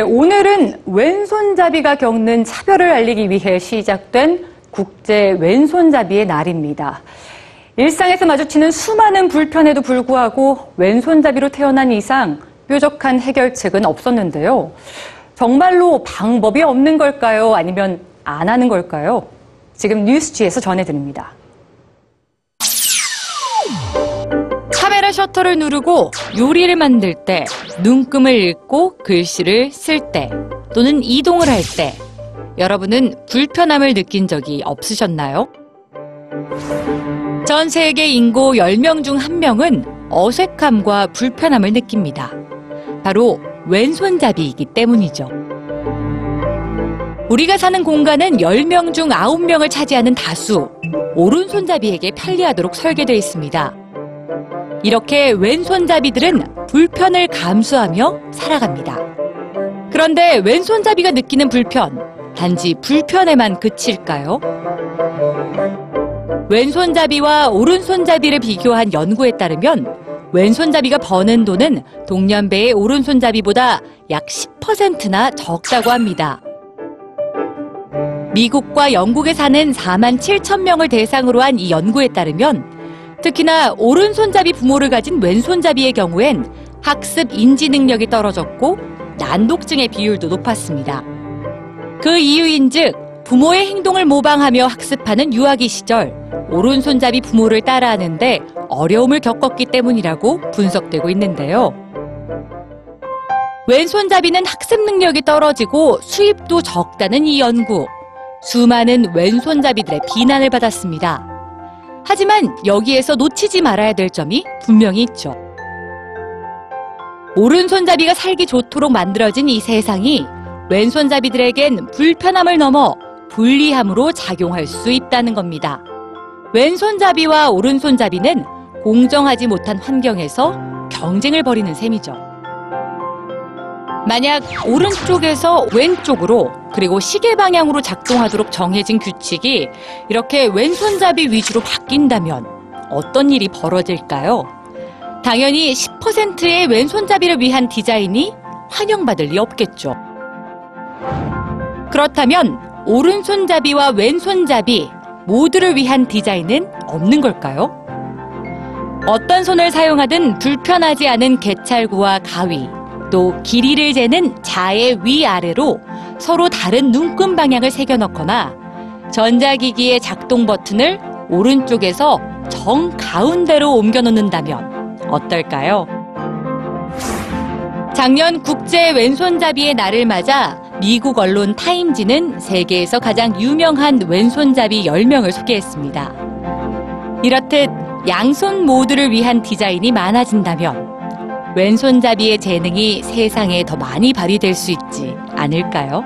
네, 오늘은 왼손잡이가 겪는 차별을 알리기 위해 시작된 국제 왼손잡이의 날입니다. 일상에서 마주치는 수많은 불편에도 불구하고 왼손잡이로 태어난 이상 뾰족한 해결책은 없었는데요. 정말로 방법이 없는 걸까요? 아니면 안 하는 걸까요? 지금 뉴스지에서 전해드립니다. 셔터를 누르고 요리를 만들 때, 눈금을 읽고 글씨를 쓸 때, 또는 이동을 할 때, 여러분은 불편함을 느낀 적이 없으셨나요? 전 세계 인구 10명 중 1명은 어색함과 불편함을 느낍니다. 바로 왼손잡이이기 때문이죠. 우리가 사는 공간은 10명 중 9명을 차지하는 다수, 오른손잡이에게 편리하도록 설계되어 있습니다. 이렇게 왼손잡이들은 불편을 감수하며 살아갑니다. 그런데 왼손잡이가 느끼는 불편, 단지 불편에만 그칠까요? 왼손잡이와 오른손잡이를 비교한 연구에 따르면 왼손잡이가 버는 돈은 동년배의 오른손잡이보다 약 10%나 적다고 합니다. 미국과 영국에 사는 4만 7천 명을 대상으로 한 이 연구에 따르면 특히나 오른손잡이 부모를 가진 왼손잡이의 경우엔 학습 인지 능력이 떨어졌고 난독증의 비율도 높았습니다. 그 이유인즉 부모의 행동을 모방하며 학습하는 유아기 시절 오른손잡이 부모를 따라하는데 어려움을 겪었기 때문이라고 분석되고 있는데요. 왼손잡이는 학습 능력이 떨어지고 수입도 적다는 이 연구. 수많은 왼손잡이들의 비난을 받았습니다. 하지만 여기에서 놓치지 말아야 될 점이 분명히 있죠. 오른손잡이가 살기 좋도록 만들어진 이 세상이 왼손잡이들에겐 불편함을 넘어 불리함으로 작용할 수 있다는 겁니다. 왼손잡이와 오른손잡이는 공정하지 못한 환경에서 경쟁을 벌이는 셈이죠. 만약 오른쪽에서 왼쪽으로 그리고 시계 방향으로 작동하도록 정해진 규칙이 이렇게 왼손잡이 위주로 바뀐다면 어떤 일이 벌어질까요? 당연히 10%의 왼손잡이를 위한 디자인이 환영받을 리 없겠죠. 그렇다면 오른손잡이와 왼손잡이 모두를 위한 디자인은 없는 걸까요? 어떤 손을 사용하든 불편하지 않은 개찰구와 가위, 또 길이를 재는 자의 위아래로 서로 다른 눈금 방향을 새겨 넣거나 전자기기의 작동 버튼을 오른쪽에서 정 가운데로 옮겨 놓는다면 어떨까요? 작년 국제 왼손잡이의 날을 맞아 미국 언론 타임지는 세계에서 가장 유명한 왼손잡이 10명을 소개했습니다. 이렇듯 양손 모두를 위한 디자인이 많아진다면 왼손잡이의 재능이 세상에 더 많이 발휘될 수 있지 않을까요?